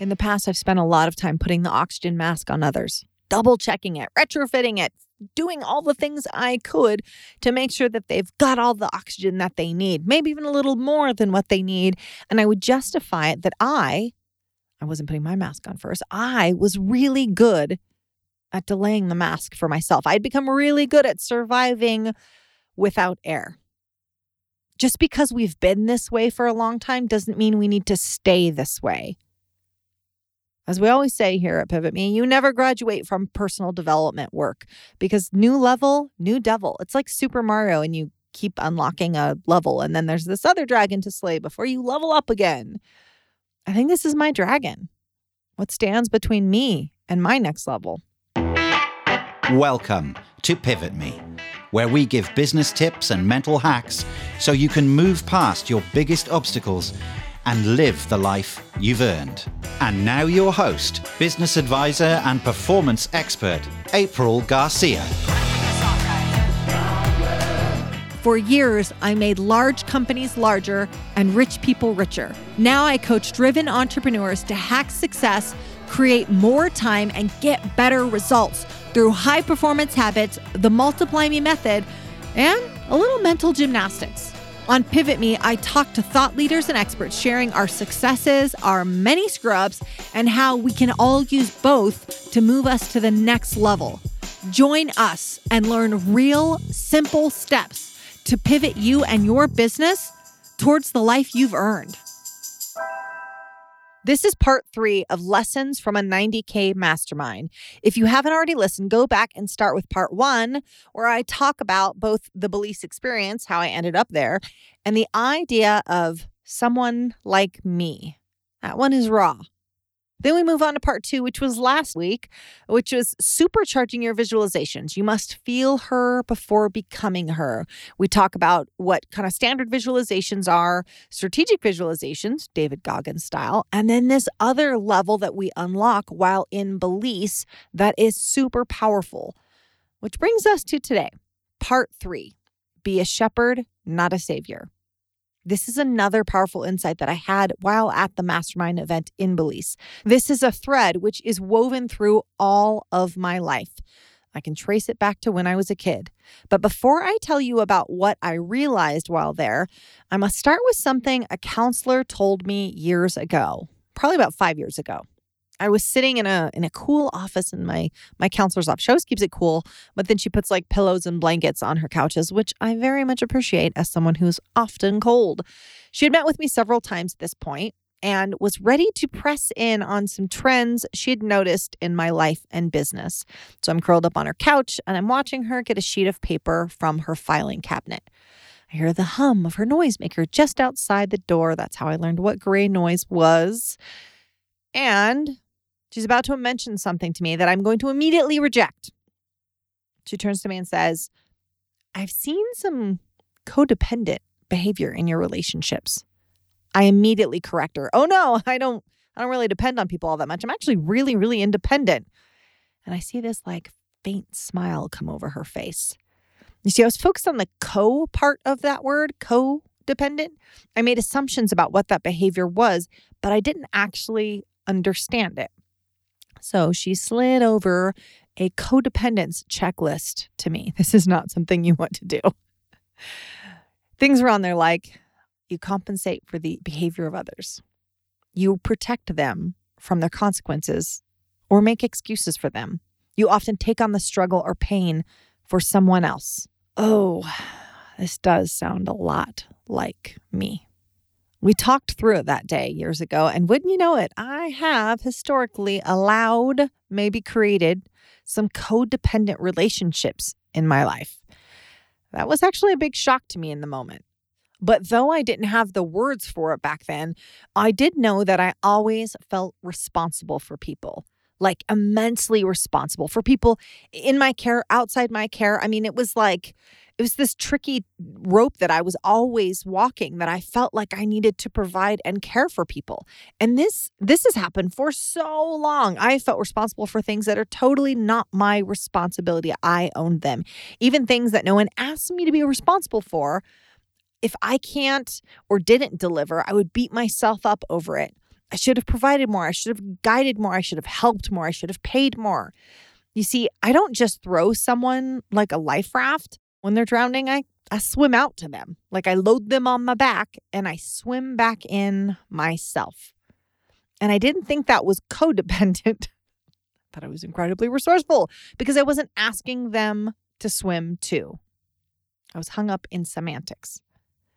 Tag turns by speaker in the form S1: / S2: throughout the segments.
S1: In the past, I've spent a lot of time putting the oxygen mask on others, double checking it, retrofitting it, doing all the things I could to make sure that they've got all the oxygen that they need, maybe even a little more than what they need. And I would justify it that I, I wasn't putting my mask on first, I was really good at delaying the mask for myself. I'd become really good at surviving without air. Just because we've been this way for a long time doesn't mean we need to stay this way. As we always say here at Pivot Me, you never graduate from personal development work because new level, new devil. It's like Super Mario and you keep unlocking a level and then there's this other dragon to slay before you level up again. I think this is my dragon. What stands between me and my next level?
S2: Welcome to Pivot Me, where we give business tips and mental hacks so you can move past your biggest obstacles and live the life you've earned. And now, your host, business advisor, and performance expert, April Garcia.
S1: For years, I made large companies larger and rich people richer. Now I coach driven entrepreneurs to hack success, create more time, and get better results through high performance habits, the Multiply Me method, and a little mental gymnastics. On Pivot Me, I talk to thought leaders and experts sharing our successes, our many scrubs, and how we can all use both to move us to the next level. Join us and learn real, simple steps to pivot you and your business towards the life you've earned. This is part three of Lessons from a 90K Mastermind. If you haven't already listened, go back and start with part one, where I talk about both the Belize experience, how I ended up there, and the idea of someone like me. That one is raw. Then we move on to part two, which was last week, which was supercharging your visualizations. You must feel her before becoming her. We talk about what kind of standard visualizations are, strategic visualizations, David Goggins style, and then this other level that we unlock while in Belize that is super powerful. Which brings us to today, part three be a shepherd, not a savior. This is another powerful insight that I had while at the mastermind event in Belize. This is a thread which is woven through all of my life. I can trace it back to when I was a kid. But before I tell you about what I realized while there, I must start with something a counselor told me years ago, probably about five years ago. I was sitting in a in a cool office in my my counselor's office. She always keeps it cool, but then she puts like pillows and blankets on her couches, which I very much appreciate as someone who's often cold. She had met with me several times at this point and was ready to press in on some trends she had noticed in my life and business. So I'm curled up on her couch and I'm watching her get a sheet of paper from her filing cabinet. I hear the hum of her noisemaker just outside the door. That's how I learned what gray noise was. And She's about to mention something to me that I'm going to immediately reject. She turns to me and says, I've seen some codependent behavior in your relationships. I immediately correct her. Oh no, I don't I don't really depend on people all that much. I'm actually really really independent. And I see this like faint smile come over her face. You see, I was focused on the co part of that word, codependent. I made assumptions about what that behavior was, but I didn't actually understand it. So she slid over a codependence checklist to me. This is not something you want to do. Things are on there like you compensate for the behavior of others, you protect them from their consequences or make excuses for them. You often take on the struggle or pain for someone else. Oh, this does sound a lot like me. We talked through it that day years ago, and wouldn't you know it, I have historically allowed, maybe created, some codependent relationships in my life. That was actually a big shock to me in the moment. But though I didn't have the words for it back then, I did know that I always felt responsible for people like immensely responsible for people in my care, outside my care. I mean, it was like, it was this tricky rope that I was always walking that I felt like I needed to provide and care for people. And this this has happened for so long. I felt responsible for things that are totally not my responsibility. I owned them. Even things that no one asked me to be responsible for. If I can't or didn't deliver, I would beat myself up over it. I should have provided more. I should have guided more. I should have helped more. I should have paid more. You see, I don't just throw someone like a life raft when they're drowning. I, I swim out to them. Like I load them on my back and I swim back in myself. And I didn't think that was codependent. I thought I was incredibly resourceful because I wasn't asking them to swim too. I was hung up in semantics.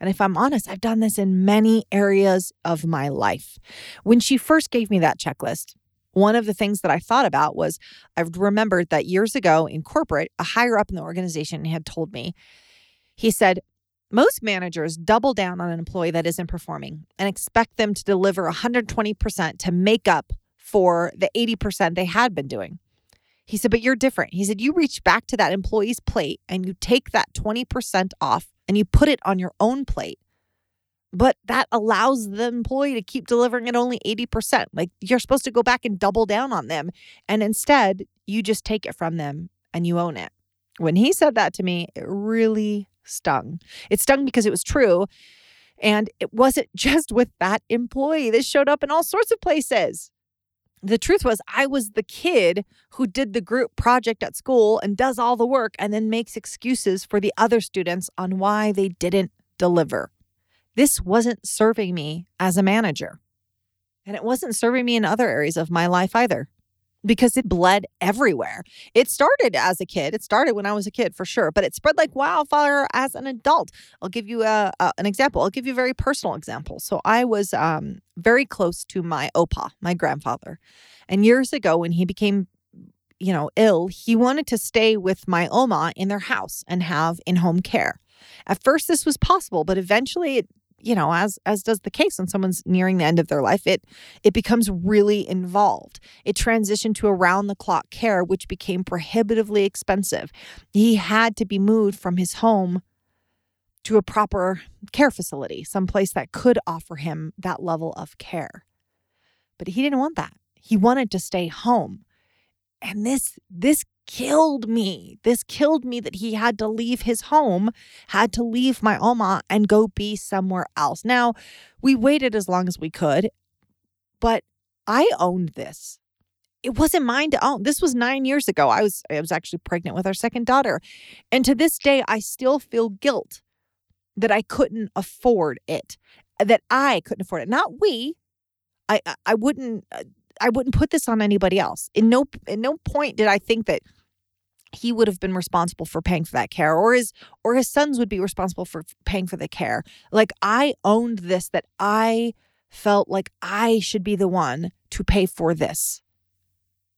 S1: And if I'm honest, I've done this in many areas of my life. When she first gave me that checklist, one of the things that I thought about was I've remembered that years ago in corporate, a higher up in the organization had told me, he said, most managers double down on an employee that isn't performing and expect them to deliver 120% to make up for the 80% they had been doing. He said, but you're different. He said, you reach back to that employee's plate and you take that 20% off and you put it on your own plate. But that allows the employee to keep delivering at only 80%. Like you're supposed to go back and double down on them. And instead, you just take it from them and you own it. When he said that to me, it really stung. It stung because it was true. And it wasn't just with that employee. This showed up in all sorts of places the truth was I was the kid who did the group project at school and does all the work and then makes excuses for the other students on why they didn't deliver. This wasn't serving me as a manager. And it wasn't serving me in other areas of my life either because it bled everywhere. It started as a kid. It started when I was a kid for sure, but it spread like wildfire as an adult. I'll give you a, a, an example. I'll give you a very personal example. So I was um, very close to my opa, my grandfather. And years ago when he became you know, ill, he wanted to stay with my oma in their house and have in-home care. At first this was possible, but eventually it you know as as does the case when someone's nearing the end of their life it it becomes really involved. It transitioned to around the clock care which became prohibitively expensive. He had to be moved from his home to a proper care facility someplace that could offer him that level of care. But he didn't want that. He wanted to stay home. And this this killed me. This killed me that he had to leave his home, had to leave my Oma and go be somewhere else. Now, we waited as long as we could, but I owned this. It wasn't mine to own. This was 9 years ago. I was I was actually pregnant with our second daughter. And to this day I still feel guilt that I couldn't afford it. That I couldn't afford it. Not we. I I wouldn't uh, I wouldn't put this on anybody else. In no in no point did I think that he would have been responsible for paying for that care or his or his sons would be responsible for paying for the care. Like i owned this that i felt like i should be the one to pay for this.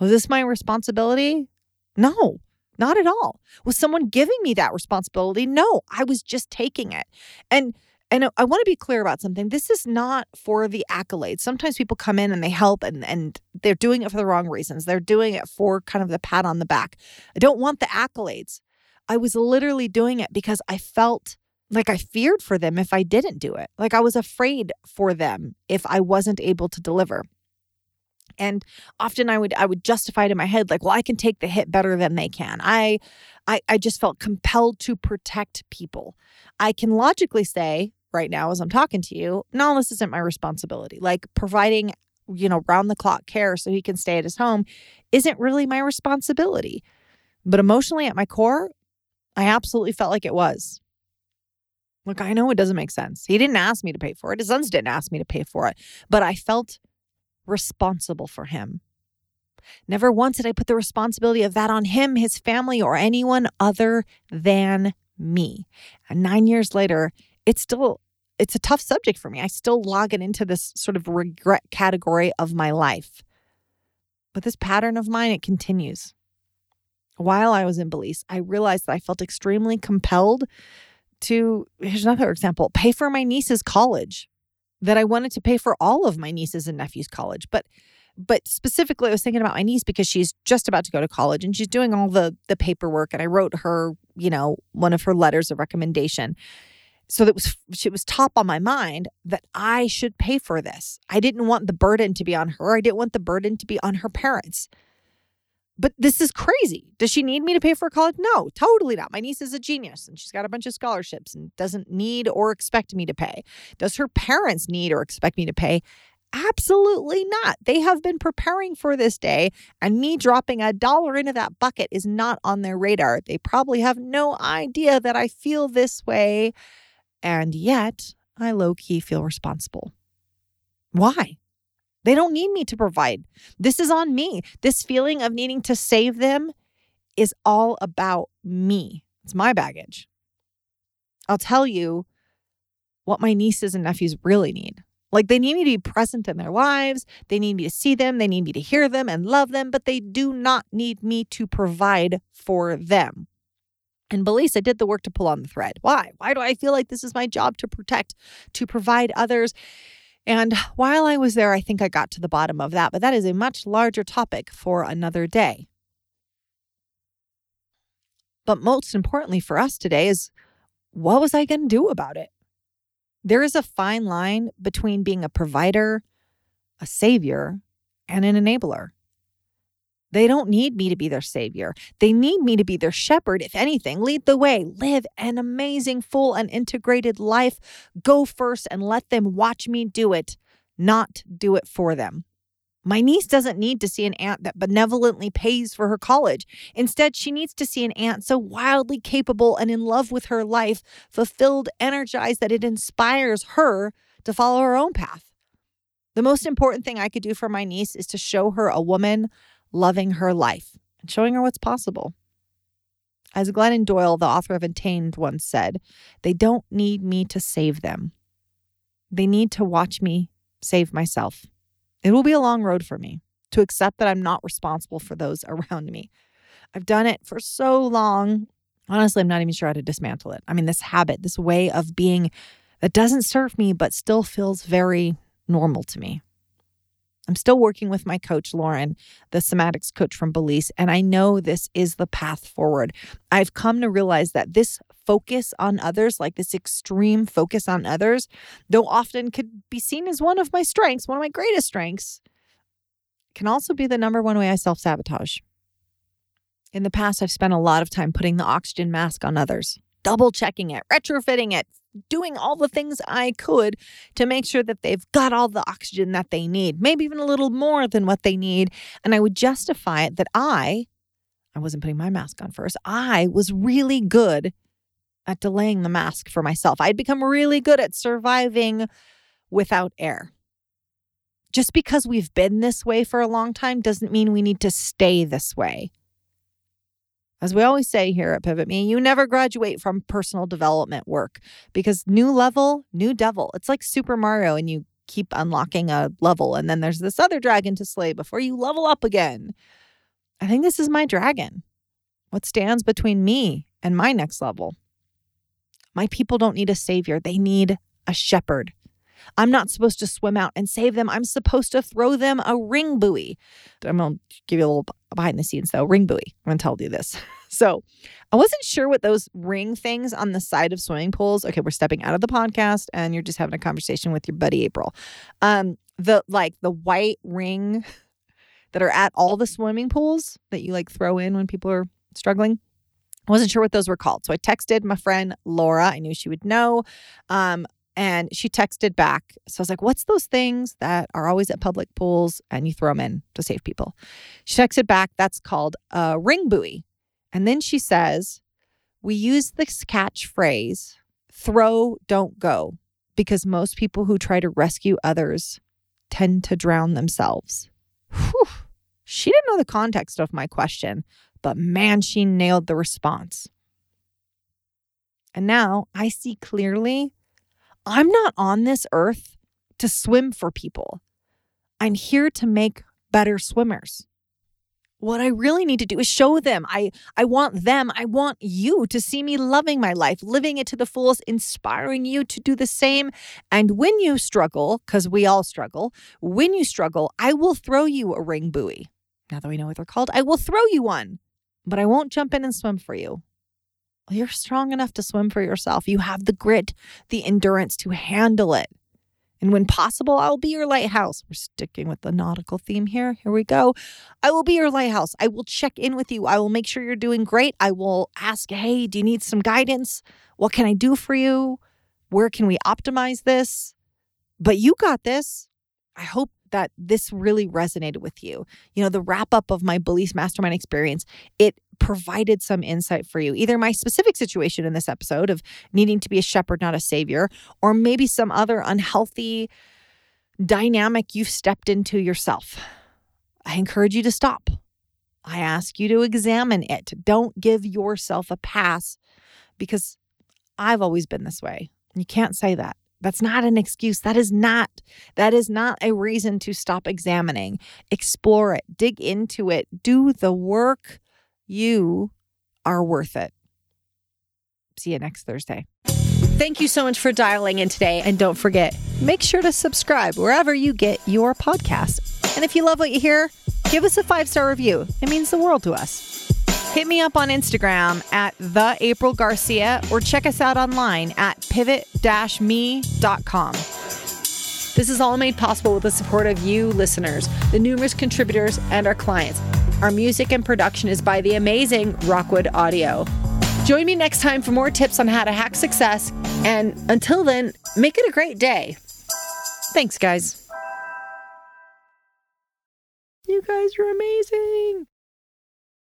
S1: Was this my responsibility? No not at all. Was someone giving me that responsibility? No i was just taking it. And and uh, I want to be clear about something. This is not for the accolades. Sometimes people come in and they help and, and they're doing it for the wrong reasons. They're doing it for kind of the pat on the back. I don't want the accolades. I was literally doing it because I felt like I feared for them if I didn't do it. Like I was afraid for them if I wasn't able to deliver. And often I would I would justify it in my head like, well, I can take the hit better than they can. I I I just felt compelled to protect people. I can logically say, right now as I'm talking to you, no, this isn't my responsibility. Like providing, you know, round the clock care so he can stay at his home isn't really my responsibility. But emotionally at my core, I absolutely felt like it was. Look, I know it doesn't make sense. He didn't ask me to pay for it. His sons didn't ask me to pay for it, but I felt responsible for him. Never once did I put the responsibility of that on him, his family, or anyone other than me. And nine years later, it's still it's a tough subject for me. I still log it into this sort of regret category of my life. But this pattern of mine, it continues. While I was in Belize, I realized that I felt extremely compelled to, here's another example, pay for my niece's college, that I wanted to pay for all of my nieces and nephews' college. But but specifically I was thinking about my niece because she's just about to go to college and she's doing all the the paperwork and I wrote her, you know, one of her letters of recommendation so that was it was top on my mind that I should pay for this. I didn't want the burden to be on her. I didn't want the burden to be on her parents. But this is crazy. Does she need me to pay for college? No, totally not. My niece is a genius and she's got a bunch of scholarships and doesn't need or expect me to pay. Does her parents need or expect me to pay? Absolutely not. They have been preparing for this day, and me dropping a dollar into that bucket is not on their radar. They probably have no idea that I feel this way, and yet I low key feel responsible. Why? They don't need me to provide. This is on me. This feeling of needing to save them is all about me. It's my baggage. I'll tell you what my nieces and nephews really need. Like they need me to be present in their lives. They need me to see them. They need me to hear them and love them, but they do not need me to provide for them. And Belize, I did the work to pull on the thread. Why? Why do I feel like this is my job to protect, to provide others? And while I was there, I think I got to the bottom of that, but that is a much larger topic for another day. But most importantly for us today is what was I going to do about it? There is a fine line between being a provider, a savior, and an enabler. They don't need me to be their savior. They need me to be their shepherd, if anything. Lead the way, live an amazing, full, and integrated life. Go first and let them watch me do it, not do it for them. My niece doesn't need to see an aunt that benevolently pays for her college. Instead, she needs to see an aunt so wildly capable and in love with her life, fulfilled, energized that it inspires her to follow her own path. The most important thing I could do for my niece is to show her a woman loving her life and showing her what's possible. As Glennon Doyle, the author of Untamed, once said, they don't need me to save them. They need to watch me save myself. It will be a long road for me to accept that I'm not responsible for those around me. I've done it for so long. Honestly, I'm not even sure how to dismantle it. I mean, this habit, this way of being that doesn't serve me, but still feels very normal to me. I'm still working with my coach, Lauren, the somatics coach from Belize, and I know this is the path forward. I've come to realize that this focus on others, like this extreme focus on others, though often could be seen as one of my strengths, one of my greatest strengths, can also be the number one way I self sabotage. In the past, I've spent a lot of time putting the oxygen mask on others, double checking it, retrofitting it, doing all the things I could to make sure that they've got all the oxygen that they need, maybe even a little more than what they need. And I would justify it that I, I wasn't putting my mask on first, I was really good at delaying the mask for myself. I'd become really good at surviving without air. Just because we've been this way for a long time doesn't mean we need to stay this way. As we always say here at Pivot Me, you never graduate from personal development work because new level, new devil. It's like Super Mario and you keep unlocking a level and then there's this other dragon to slay before you level up again. I think this is my dragon. What stands between me and my next level? My people don't need a savior, they need a shepherd. I'm not supposed to swim out and save them. I'm supposed to throw them a ring buoy. I'm going to give you a little behind the scenes though. Ring buoy. I'm going to tell you this. So I wasn't sure what those ring things on the side of swimming pools. Okay, we're stepping out of the podcast and you're just having a conversation with your buddy April. Um, the like the white ring that are at all the swimming pools that you like throw in when people are struggling. I wasn't sure what those were called. So I texted my friend Laura. I knew she would know. Um, and she texted back. So I was like, what's those things that are always at public pools and you throw them in to save people? She texted back, that's called a ring buoy. And then she says, we use this catchphrase, throw, don't go, because most people who try to rescue others tend to drown themselves. Whew. She didn't know the context of my question, but man, she nailed the response. And now I see clearly I'm not on this earth to swim for people. I'm here to make better swimmers. What I really need to do is show them. I I want them, I want you to see me loving my life, living it to the fullest, inspiring you to do the same. And when you struggle, cuz we all struggle, when you struggle, I will throw you a ring buoy. Now that we know what they're called, I will throw you one. But I won't jump in and swim for you. You're strong enough to swim for yourself. You have the grit, the endurance to handle it. And when possible, I'll be your lighthouse. We're sticking with the nautical theme here. Here we go. I will be your lighthouse. I will check in with you. I will make sure you're doing great. I will ask, hey, do you need some guidance? What can I do for you? Where can we optimize this? But you got this. I hope that this really resonated with you. You know, the wrap up of my Belize Mastermind experience, it provided some insight for you. Either my specific situation in this episode of needing to be a shepherd, not a savior, or maybe some other unhealthy dynamic you've stepped into yourself. I encourage you to stop. I ask you to examine it. Don't give yourself a pass because I've always been this way. You can't say that. That's not an excuse. That is not that is not a reason to stop examining. Explore it, dig into it, do the work. You are worth it. See you next Thursday. Thank you so much for dialing in today and don't forget, make sure to subscribe wherever you get your podcast. And if you love what you hear, give us a 5-star review. It means the world to us. Hit me up on Instagram at the April Garcia or check us out online at pivot-me.com. This is all made possible with the support of you listeners, the numerous contributors, and our clients. Our music and production is by the amazing Rockwood Audio. Join me next time for more tips on how to hack success. And until then, make it a great day. Thanks, guys. You guys are amazing.